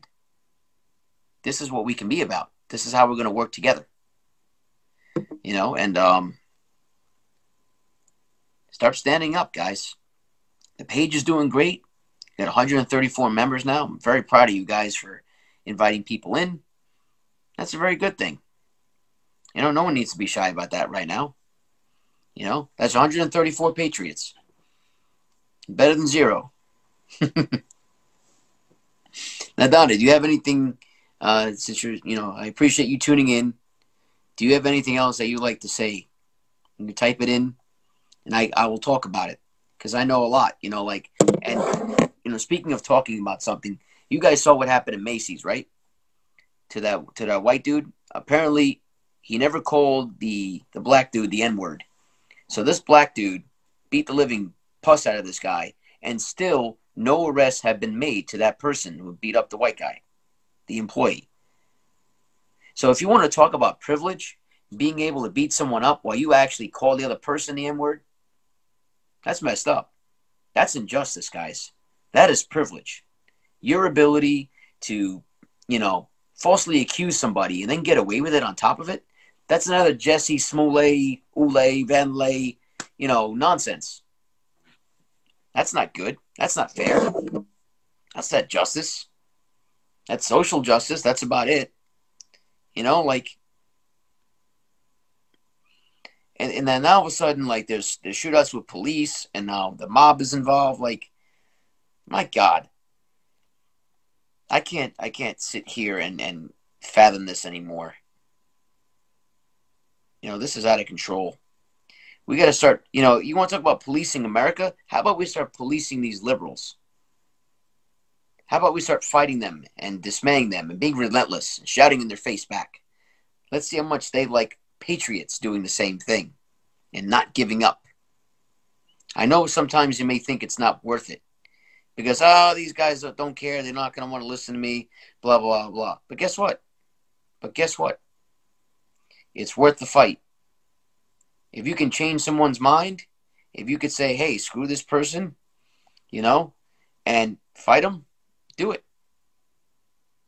[SPEAKER 2] This is what we can be about. This is how we're going to work together. You know, and um start standing up, guys. The page is doing great. got 134 members now. I'm very proud of you guys for inviting people in. That's a very good thing. You know, no one needs to be shy about that right now. You know, that's 134 Patriots. Better than zero. now, Donna, do you have anything? Uh, since you're, you know, I appreciate you tuning in. Do you have anything else that you'd like to say? You can type it in, and I, I will talk about it because I know a lot. You know, like, and you know, speaking of talking about something, you guys saw what happened in Macy's, right? To that to that white dude. Apparently, he never called the the black dude the N word. So this black dude beat the living pus out of this guy, and still no arrests have been made to that person who beat up the white guy, the employee. So if you want to talk about privilege, being able to beat someone up while you actually call the other person the N word, that's messed up. That's injustice, guys. That is privilege. Your ability to, you know, falsely accuse somebody and then get away with it on top of it, that's another Jussie Smollett, Ule, Van Lay, you know, nonsense. That's not good. That's not fair. That's not justice. That's social justice. That's about it. You know, like, and, and then all of a sudden, like, there's there's shootouts with police, and now the mob is involved. Like, my God, I can't I can't sit here and and fathom this anymore. You know, this is out of control. We got to start, you know, you want to talk about policing America? How about we start policing these liberals? How about we start fighting them and dismaying them and being relentless and shouting in their face back? Let's see how much they like patriots doing the same thing and not giving up. I know sometimes you may think it's not worth it because, oh, these guys don't care. They're not going to want to listen to me, blah, blah, blah. But guess what? But guess what? It's worth the fight. If you can change someone's mind, if you could say, hey, screw this person, you know, and fight them, do it.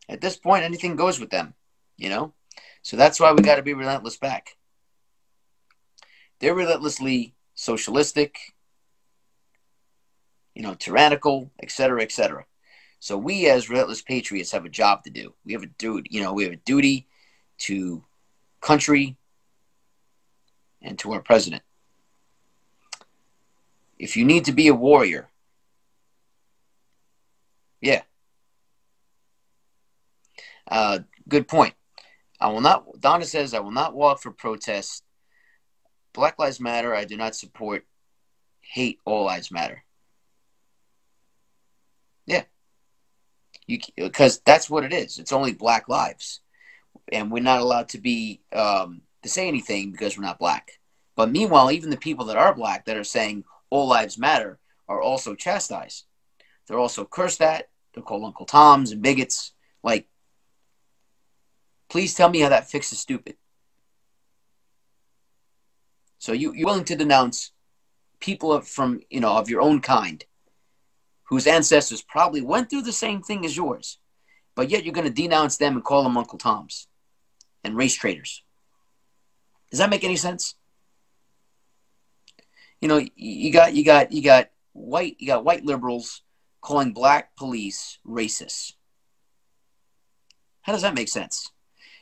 [SPEAKER 2] At this point, anything goes with them, you know? So that's why we got to be relentless back. They're relentlessly socialistic, you know, tyrannical, etc., etc. So we as relentless patriots have a job to do. We have a duty, you know, we have a duty to country and to our president. If you need to be a warrior, yeah. Uh, good point. I will not, Donna says, I will not walk for protest. Black Lives Matter. I do not support hate. All lives matter. Yeah. Because that's what it is. It's only black lives. And we're not allowed to be, um, to say anything because we're not black. But meanwhile, even the people that are black that are saying all lives matter are also chastised. They're also cursed at. They're called Uncle Toms and bigots. Like, please tell me how that fixes stupid. So you, you're willing to denounce people from, you know, of your own kind whose ancestors probably went through the same thing as yours, but yet you're going to denounce them and call them Uncle Toms and race traders. Does that make any sense? You know, you got you got you got white you got white liberals calling black police racist. How does that make sense?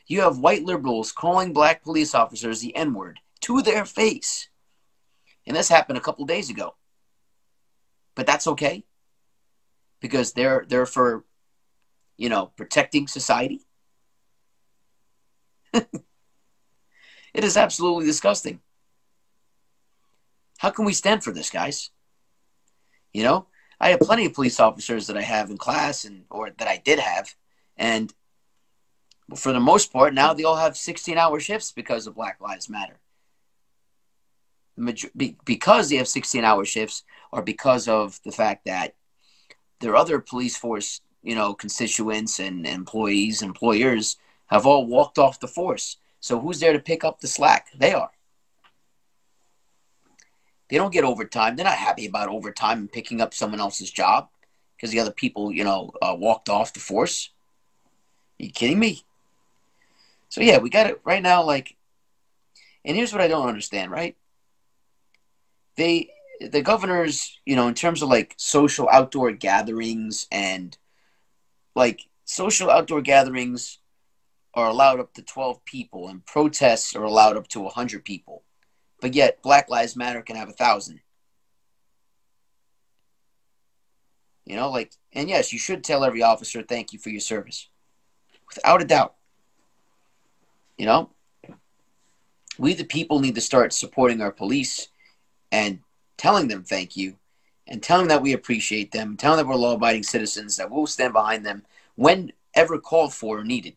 [SPEAKER 2] You have white liberals calling black police officers the N word to their face. And this happened a couple days ago. But that's okay because they're they're for you know protecting society. it is absolutely disgusting. How can we stand for this, guys? You know, I have plenty of police officers that I have in class and or that I did have, and for the most part, now they all have 16 hour shifts because of Black Lives Matter. Because they have 16 hour shifts, or because of the fact that their other police force, you know, constituents and employees, employers have all walked off the force. So who's there to pick up the slack? They are. They don't get overtime. They're not happy about overtime and picking up someone else's job because the other people, you know, uh, walked off the force. Are you kidding me? So yeah, we got it right now. Like, and here's what I don't understand. Right? They, the governors, you know, in terms of like social outdoor gatherings and like social outdoor gatherings are allowed up to 12 people and protests are allowed up to 100 people. But yet black lives matter can have a thousand. You know like and yes you should tell every officer thank you for your service. Without a doubt. You know, we the people need to start supporting our police and telling them thank you and telling them that we appreciate them, telling them we're law abiding citizens, that we'll stand behind them whenever called for or needed.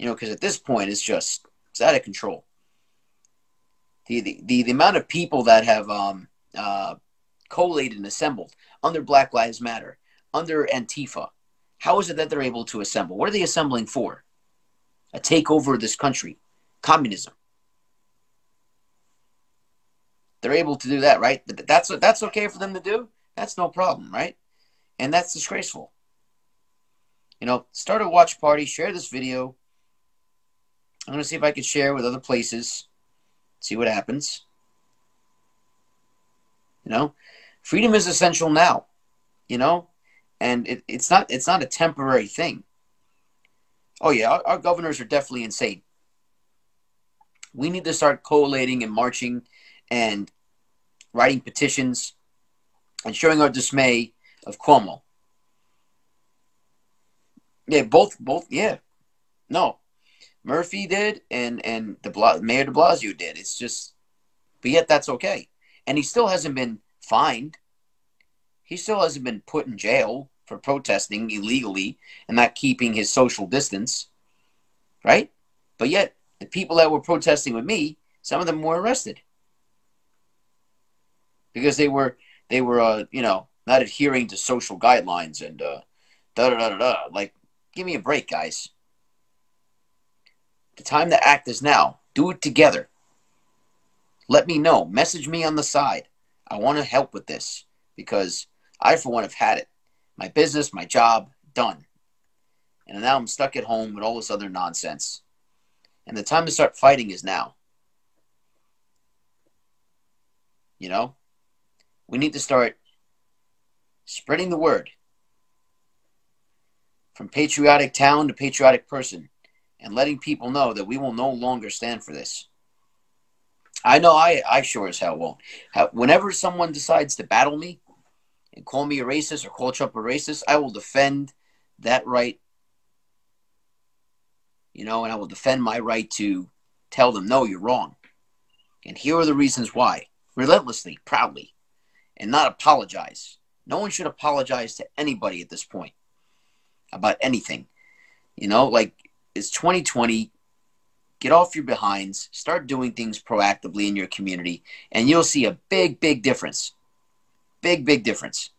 [SPEAKER 2] You know, because at this point it's just it's out of control. The, the, the, the amount of people that have um, uh, collated and assembled under Black Lives Matter, under Antifa, how is it that they're able to assemble? What are they assembling for? a takeover of this country, communism. They're able to do that, right? That's that's okay for them to do. That's no problem, right? And that's disgraceful. You know, start a watch party, share this video. I'm gonna see if I can share with other places, see what happens. You know, freedom is essential now. You know, and it, it's not it's not a temporary thing. Oh yeah, our, our governors are definitely insane. We need to start collating and marching and writing petitions and showing our dismay of Cuomo. Yeah, both, both, yeah. No, Murphy did, and and the Bla- Mayor De Blasio did. It's just, but yet that's okay, and he still hasn't been fined. He still hasn't been put in jail for protesting illegally and not keeping his social distance, right? But yet, the people that were protesting with me, some of them were arrested because they were they were uh, you know not adhering to social guidelines and uh, da da da da da. Like, give me a break, guys. The time to act is now. Do it together. Let me know. Message me on the side. I want to help with this because I, for one, have had it my business, my job, done. And now I'm stuck at home with all this other nonsense. And the time to start fighting is now. You know? we need to start spreading the word from patriotic town to patriotic person and letting people know that we will no longer stand for this. I know I, I sure as hell won't. Whenever someone decides to battle me and call me a racist or call Trump a racist, I will defend that right. You know, and I will defend my right to tell them, no, you're wrong. And here are the reasons why. Relentlessly, proudly, and not apologize. No one should apologize to anybody at this point about anything. You know, like it's 2020 get off your behinds, start doing things proactively in your community, and you'll see a big, big difference. Big, big difference.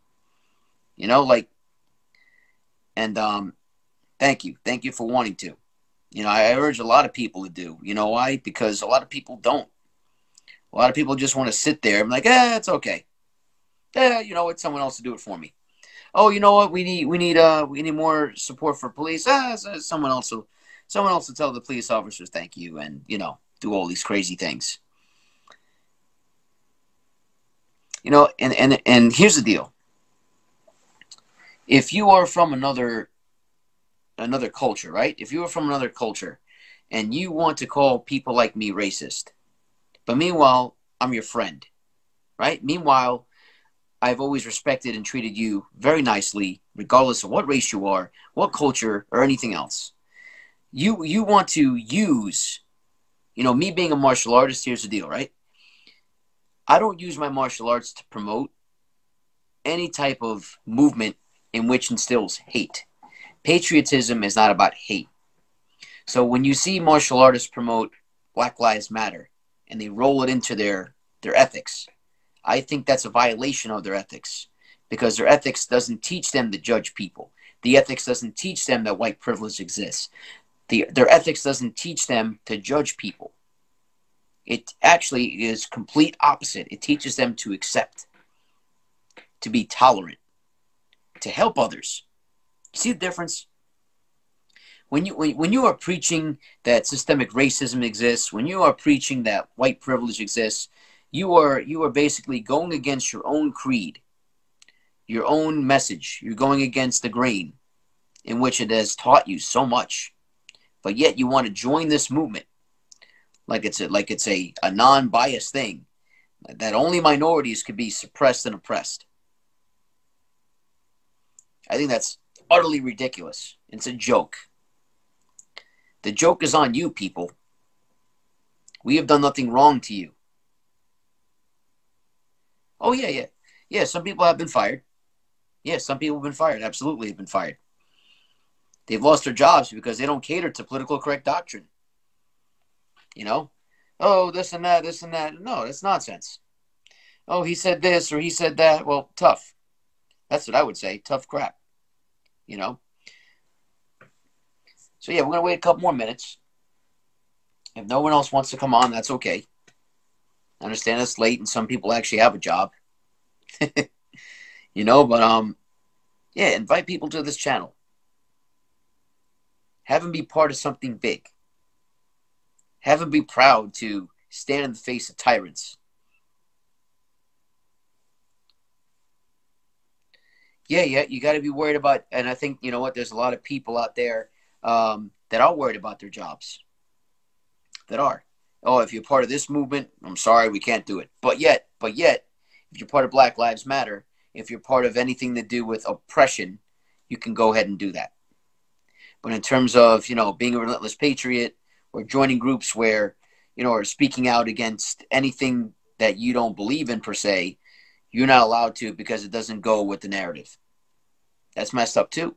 [SPEAKER 2] You know, like, and um, thank you, thank you for wanting to. You know, I urge a lot of people to do. You know why? Because a lot of people don't. A lot of people just want to sit there and be like, eh, it's okay. Eh, you know what? Someone else to do it for me. Oh, you know what? We need we need uh we need more support for police. Ah, someone else will someone else to tell the police officers thank you and, you know, do all these crazy things. You know, and, and, and here's the deal. If you are from another another culture, right? If you are from another culture and you want to call people like me racist, but meanwhile, I'm your friend, right? Meanwhile, I've always respected and treated you very nicely, regardless of what race you are, what culture, or anything else you you want to use you know me being a martial artist here's the deal right? I don't use my martial arts to promote any type of movement in which instills hate. Patriotism is not about hate. So when you see martial artists promote black lives matter and they roll it into their their ethics i think that's a violation of their ethics because their ethics doesn't teach them to judge people. The ethics doesn't teach them that white privilege exists the, their ethics doesn't teach them to judge people. It actually is complete opposite. It teaches them to accept, to be tolerant, to help others. See the difference? When you when, when you are preaching that systemic racism exists, when you are preaching that white privilege exists, you are you are basically going against your own creed, your own message. You're going against the grain in which it has taught you so much but yet you want to join this movement like it's a, like it's a, a non-biased thing that only minorities could be suppressed and oppressed. I think that's utterly ridiculous. It's a joke. The joke is on you, people. We have done nothing wrong to you. Oh, yeah, yeah. Yeah, some people have been fired. Yeah, some people have been fired. Absolutely have been fired. They've lost their jobs because they don't cater to political correct doctrine. You know, oh, this and that, this and that. No, that's nonsense. Oh, he said this or he said that. Well, tough. That's what I would say. Tough crap. You know? So, yeah, we're going to wait a couple more minutes. If no one else wants to come on, that's okay. I understand it's late and some people actually have a job. you know, but um yeah, invite people to this channel. Have him be part of something big. Have him be proud to stand in the face of tyrants. Yeah, yeah, you got to be worried about, and I think you know what. There's a lot of people out there um, that are worried about their jobs. That are. Oh, if you're part of this movement, I'm sorry, we can't do it. But yet, but yet, if you're part of Black Lives Matter, if you're part of anything to do with oppression, you can go ahead and do that. But in terms of, you know, being a relentless patriot or joining groups where, you know, or speaking out against anything that you don't believe in per se, you're not allowed to because it doesn't go with the narrative. That's messed up too.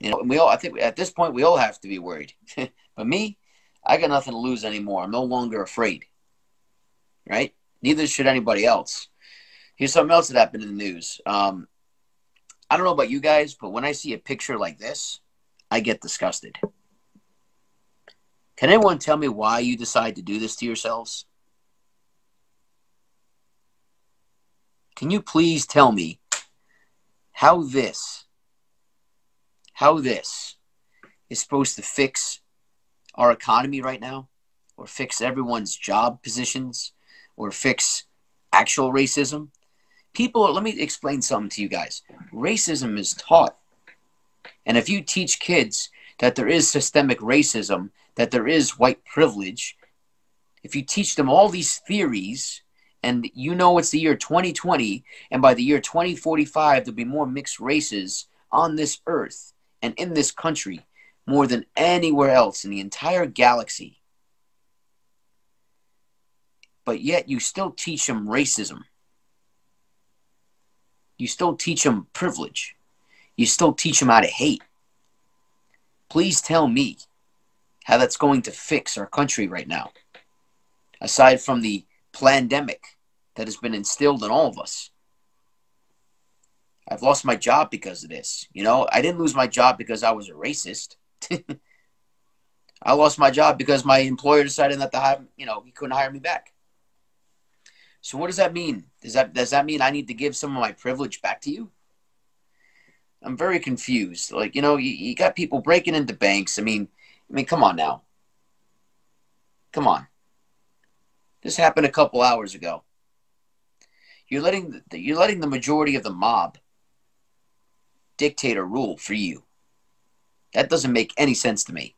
[SPEAKER 2] You know, and we all I think at this point we all have to be worried. but me, I got nothing to lose anymore. I'm no longer afraid. Right? Neither should anybody else. Here's something else that happened in the news. Um, I don't know about you guys, but when I see a picture like this, I get disgusted. Can anyone tell me why you decide to do this to yourselves? Can you please tell me how this how this is supposed to fix our economy right now or fix everyone's job positions or fix actual racism. People, let me explain something to you guys. Racism is taught. And if you teach kids that there is systemic racism, that there is white privilege, if you teach them all these theories, and you know it's the year 2020, and by the year 2045, there'll be more mixed races on this earth and in this country more than anywhere else in the entire galaxy. But yet you still teach them racism. You still teach them privilege. You still teach them how to hate. Please tell me how that's going to fix our country right now. Aside from the pandemic that has been instilled in all of us. I've lost my job because of this. You know, I didn't lose my job because I was a racist. I lost my job because my employer decided not to hire, you know, he couldn't hire me back. So what does that mean? Does that does that mean I need to give some of my privilege back to you? I'm very confused. Like, you know, you, you got people breaking into banks. I mean, I mean, come on now. Come on. This happened a couple hours ago. You're letting the, you're letting the majority of the mob dictate or rule for you. That doesn't make any sense to me.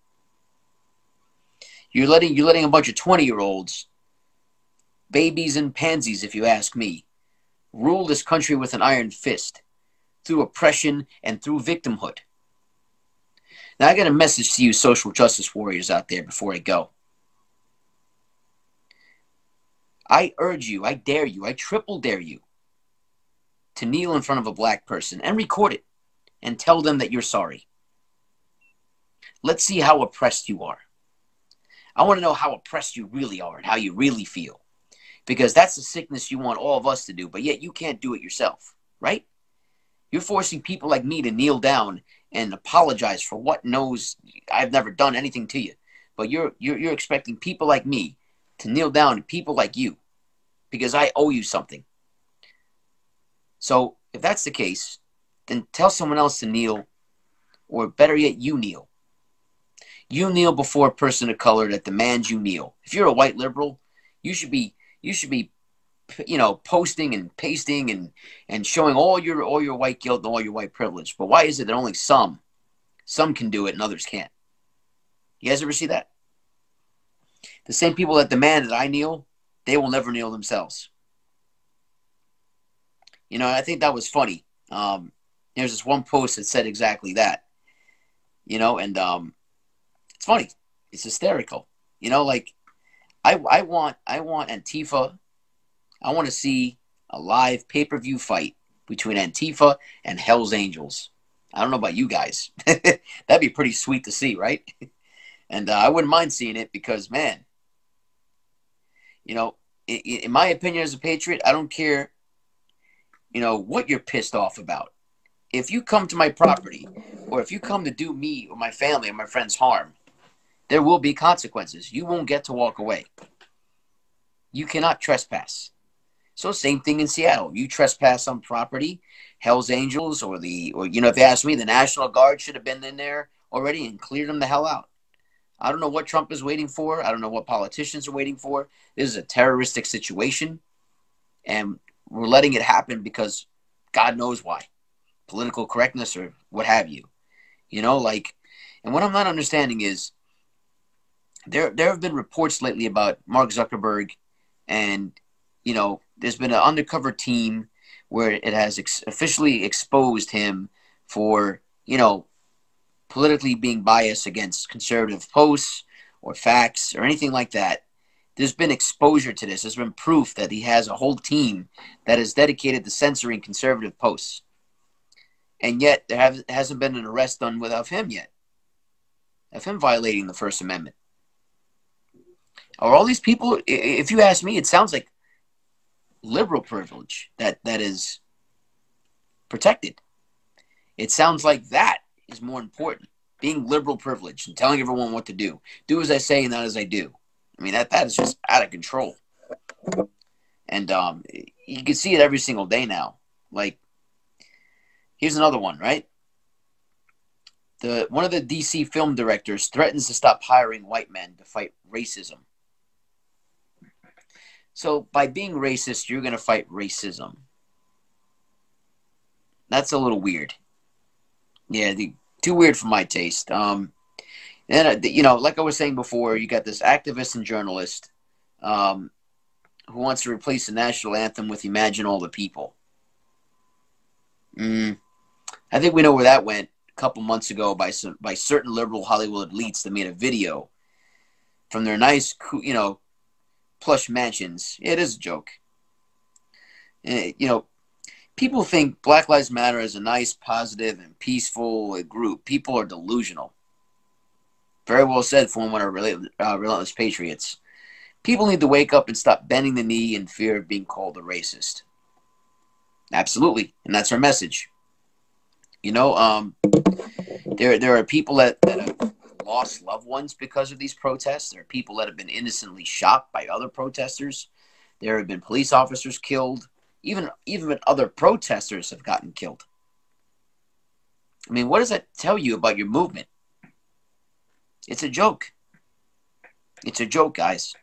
[SPEAKER 2] You're letting you're letting a bunch of 20 year olds, babies and pansies, if you ask me, rule this country with an iron fist through oppression and through victimhood. Now I got a message to you, social justice warriors out there before I go. I urge you, I dare you, I triple dare you to kneel in front of a black person and record it and tell them that you're sorry. Let's see how oppressed you are. I want to know how oppressed you really are and how you really feel. Because that's the sickness you want all of us to do, but yet you can't do it yourself, right? You're forcing people like me to kneel down and apologize for what knows I've never done anything to you. But you're you're you're expecting people like me to kneel down to people like you because I owe you something. So if that's the case, then tell someone else to kneel, or better yet, you kneel. You kneel before a person of color that demands you kneel. If you're a white liberal, you should be you should be you know posting and pasting and and showing all your all your white guilt and all your white privilege. But why is it that only some some can do it and others can't? You guys ever see that? The same people that demand that I kneel, they will never kneel themselves. You know, I think that was funny. Um, there's this one post that said exactly that. You know, and um, it's funny. It's hysterical. You know, like I I want I want Antifa. I want to see a live pay per view fight between Antifa and Hell's Angels. I don't know about you guys. That'd be pretty sweet to see, right? and uh, I wouldn't mind seeing it because, man, you know, in, in my opinion as a patriot, I don't care, you know, what you're pissed off about. If you come to my property, or if you come to do me or my family or my friends harm, there will be consequences. You won't get to walk away. You cannot trespass. So same thing in Seattle. You trespass on property, Hell's Angels or the or you know if you ask me, the National Guard should have been in there already and cleared them the hell out. I don't know what Trump is waiting for. I don't know what politicians are waiting for. This is a terroristic situation, and we're letting it happen because God knows why, political correctness or what have you. You know, like, and what I'm not understanding is there there have been reports lately about Mark Zuckerberg, and you know, there's been an undercover team where it has ex- officially exposed him for you know politically being biased against conservative posts or facts or anything like that. There's been exposure to this. There's been proof that he has a whole team that is dedicated to censoring conservative posts. And yet, there have, hasn't been an arrest done without him yet, of him violating the First Amendment. Are all these people, if you ask me, it sounds like liberal privilege that, that is protected. It sounds like that is more important. Being liberal privileged and telling everyone what to do. Do as I say and not as I do. I mean that that is just out of control. And um, you can see it every single day now. Like here's another one, right? The one of the DC film directors threatens to stop hiring white men to fight racism. So by being racist, you're going to fight racism. That's a little weird. Yeah, the, too weird for my taste. Um, and uh, you know, like I was saying before, you got this activist and journalist um, who wants to replace the national anthem with "Imagine All the People." Mm, I think we know where that went a couple months ago by some by certain liberal Hollywood elites that made a video from their nice, you know, plush mansions. It is a joke. And, you know, people think Black Lives Matter is a nice, positive, and peaceful group. People are delusional. Very well said of our uh, relentless patriots. People need to wake up and stop bending the knee in fear of being called a racist. Absolutely, and that's our message. You know, um, there there are people that, that have lost loved ones because of these protests. There are people that have been innocently shot by other protesters. There have been police officers killed. Even even other protesters have gotten killed. I mean, what does that tell you about your movement? It's a joke. It's a joke, guys.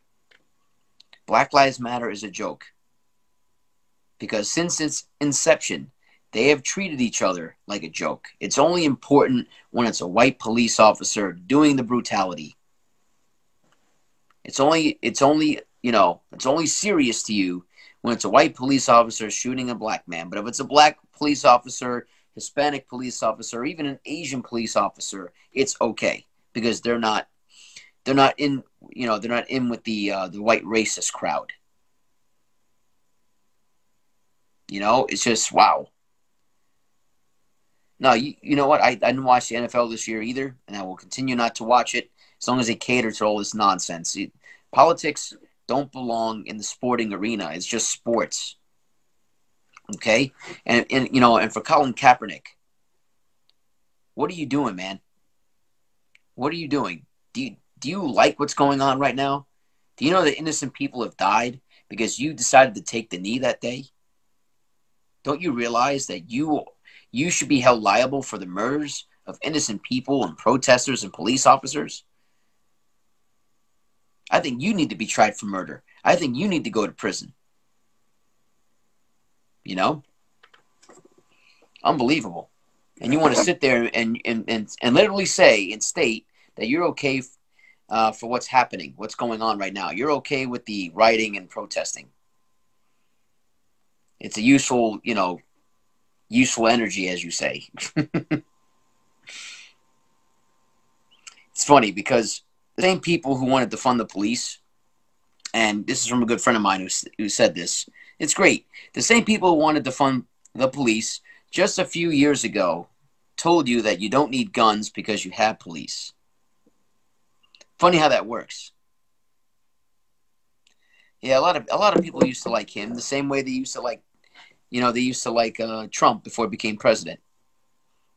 [SPEAKER 2] Black Lives Matter is a joke. Because since its inception, they have treated each other like a joke. It's only important when it's a white police officer doing the brutality. It's only it's only, you know, it's only serious to you when it's a white police officer shooting a black man. But if it's a black police officer, Hispanic police officer, even an Asian police officer, it's okay because they're not they're not in you know they're not in with the uh, the white racist crowd. You know, it's just wow. No, you, you know what? I, I didn't watch the NFL this year either, and I will continue not to watch it as long as they cater to all this nonsense. It, politics don't belong in the sporting arena. It's just sports. Okay? And, and you know, and for Colin Kaepernick, what are you doing, man? What are you doing? Do you, do you like what's going on right now? Do you know that innocent people have died because you decided to take the knee that day? Don't you realize that you you should be held liable for the murders of innocent people and protesters and police officers? I think you need to be tried for murder. I think you need to go to prison. You know? Unbelievable. And you want to sit there and, and, and, and literally say and state that you're okay uh, for what's happening, what's going on right now. You're okay with the rioting and protesting. It's a useful, you know, useful energy, as you say. it's funny because the same people who wanted to fund the police, and this is from a good friend of mine who, who said this. It's great. The same people who wanted to fund the police just a few years ago told you that you don't need guns because you have police. Funny how that works. Yeah, a lot of a lot of people used to like him the same way they used to like you know, they used to like uh, Trump before he became president.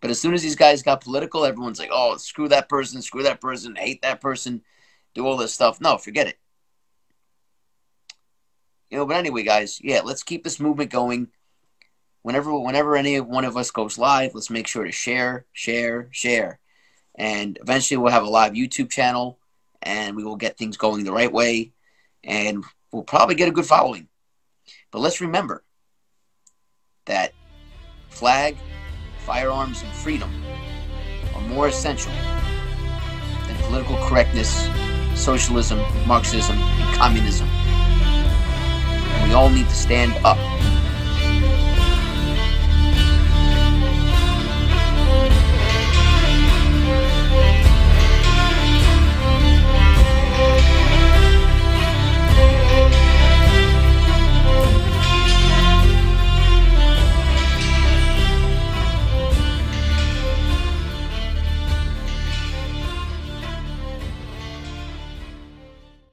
[SPEAKER 2] But as soon as these guys got political, everyone's like, oh, screw that person, screw that person, hate that person, do all this stuff. No, forget it. You know, but anyway, guys, yeah, let's keep this movement going. Whenever whenever any one of us goes live, let's make sure to share, share, share. And eventually we'll have a live YouTube channel and we will get things going the right way and we'll probably get a good following. But let's remember, that flag, firearms, and freedom are more essential than political correctness, socialism, Marxism, and communism. And we all need to stand up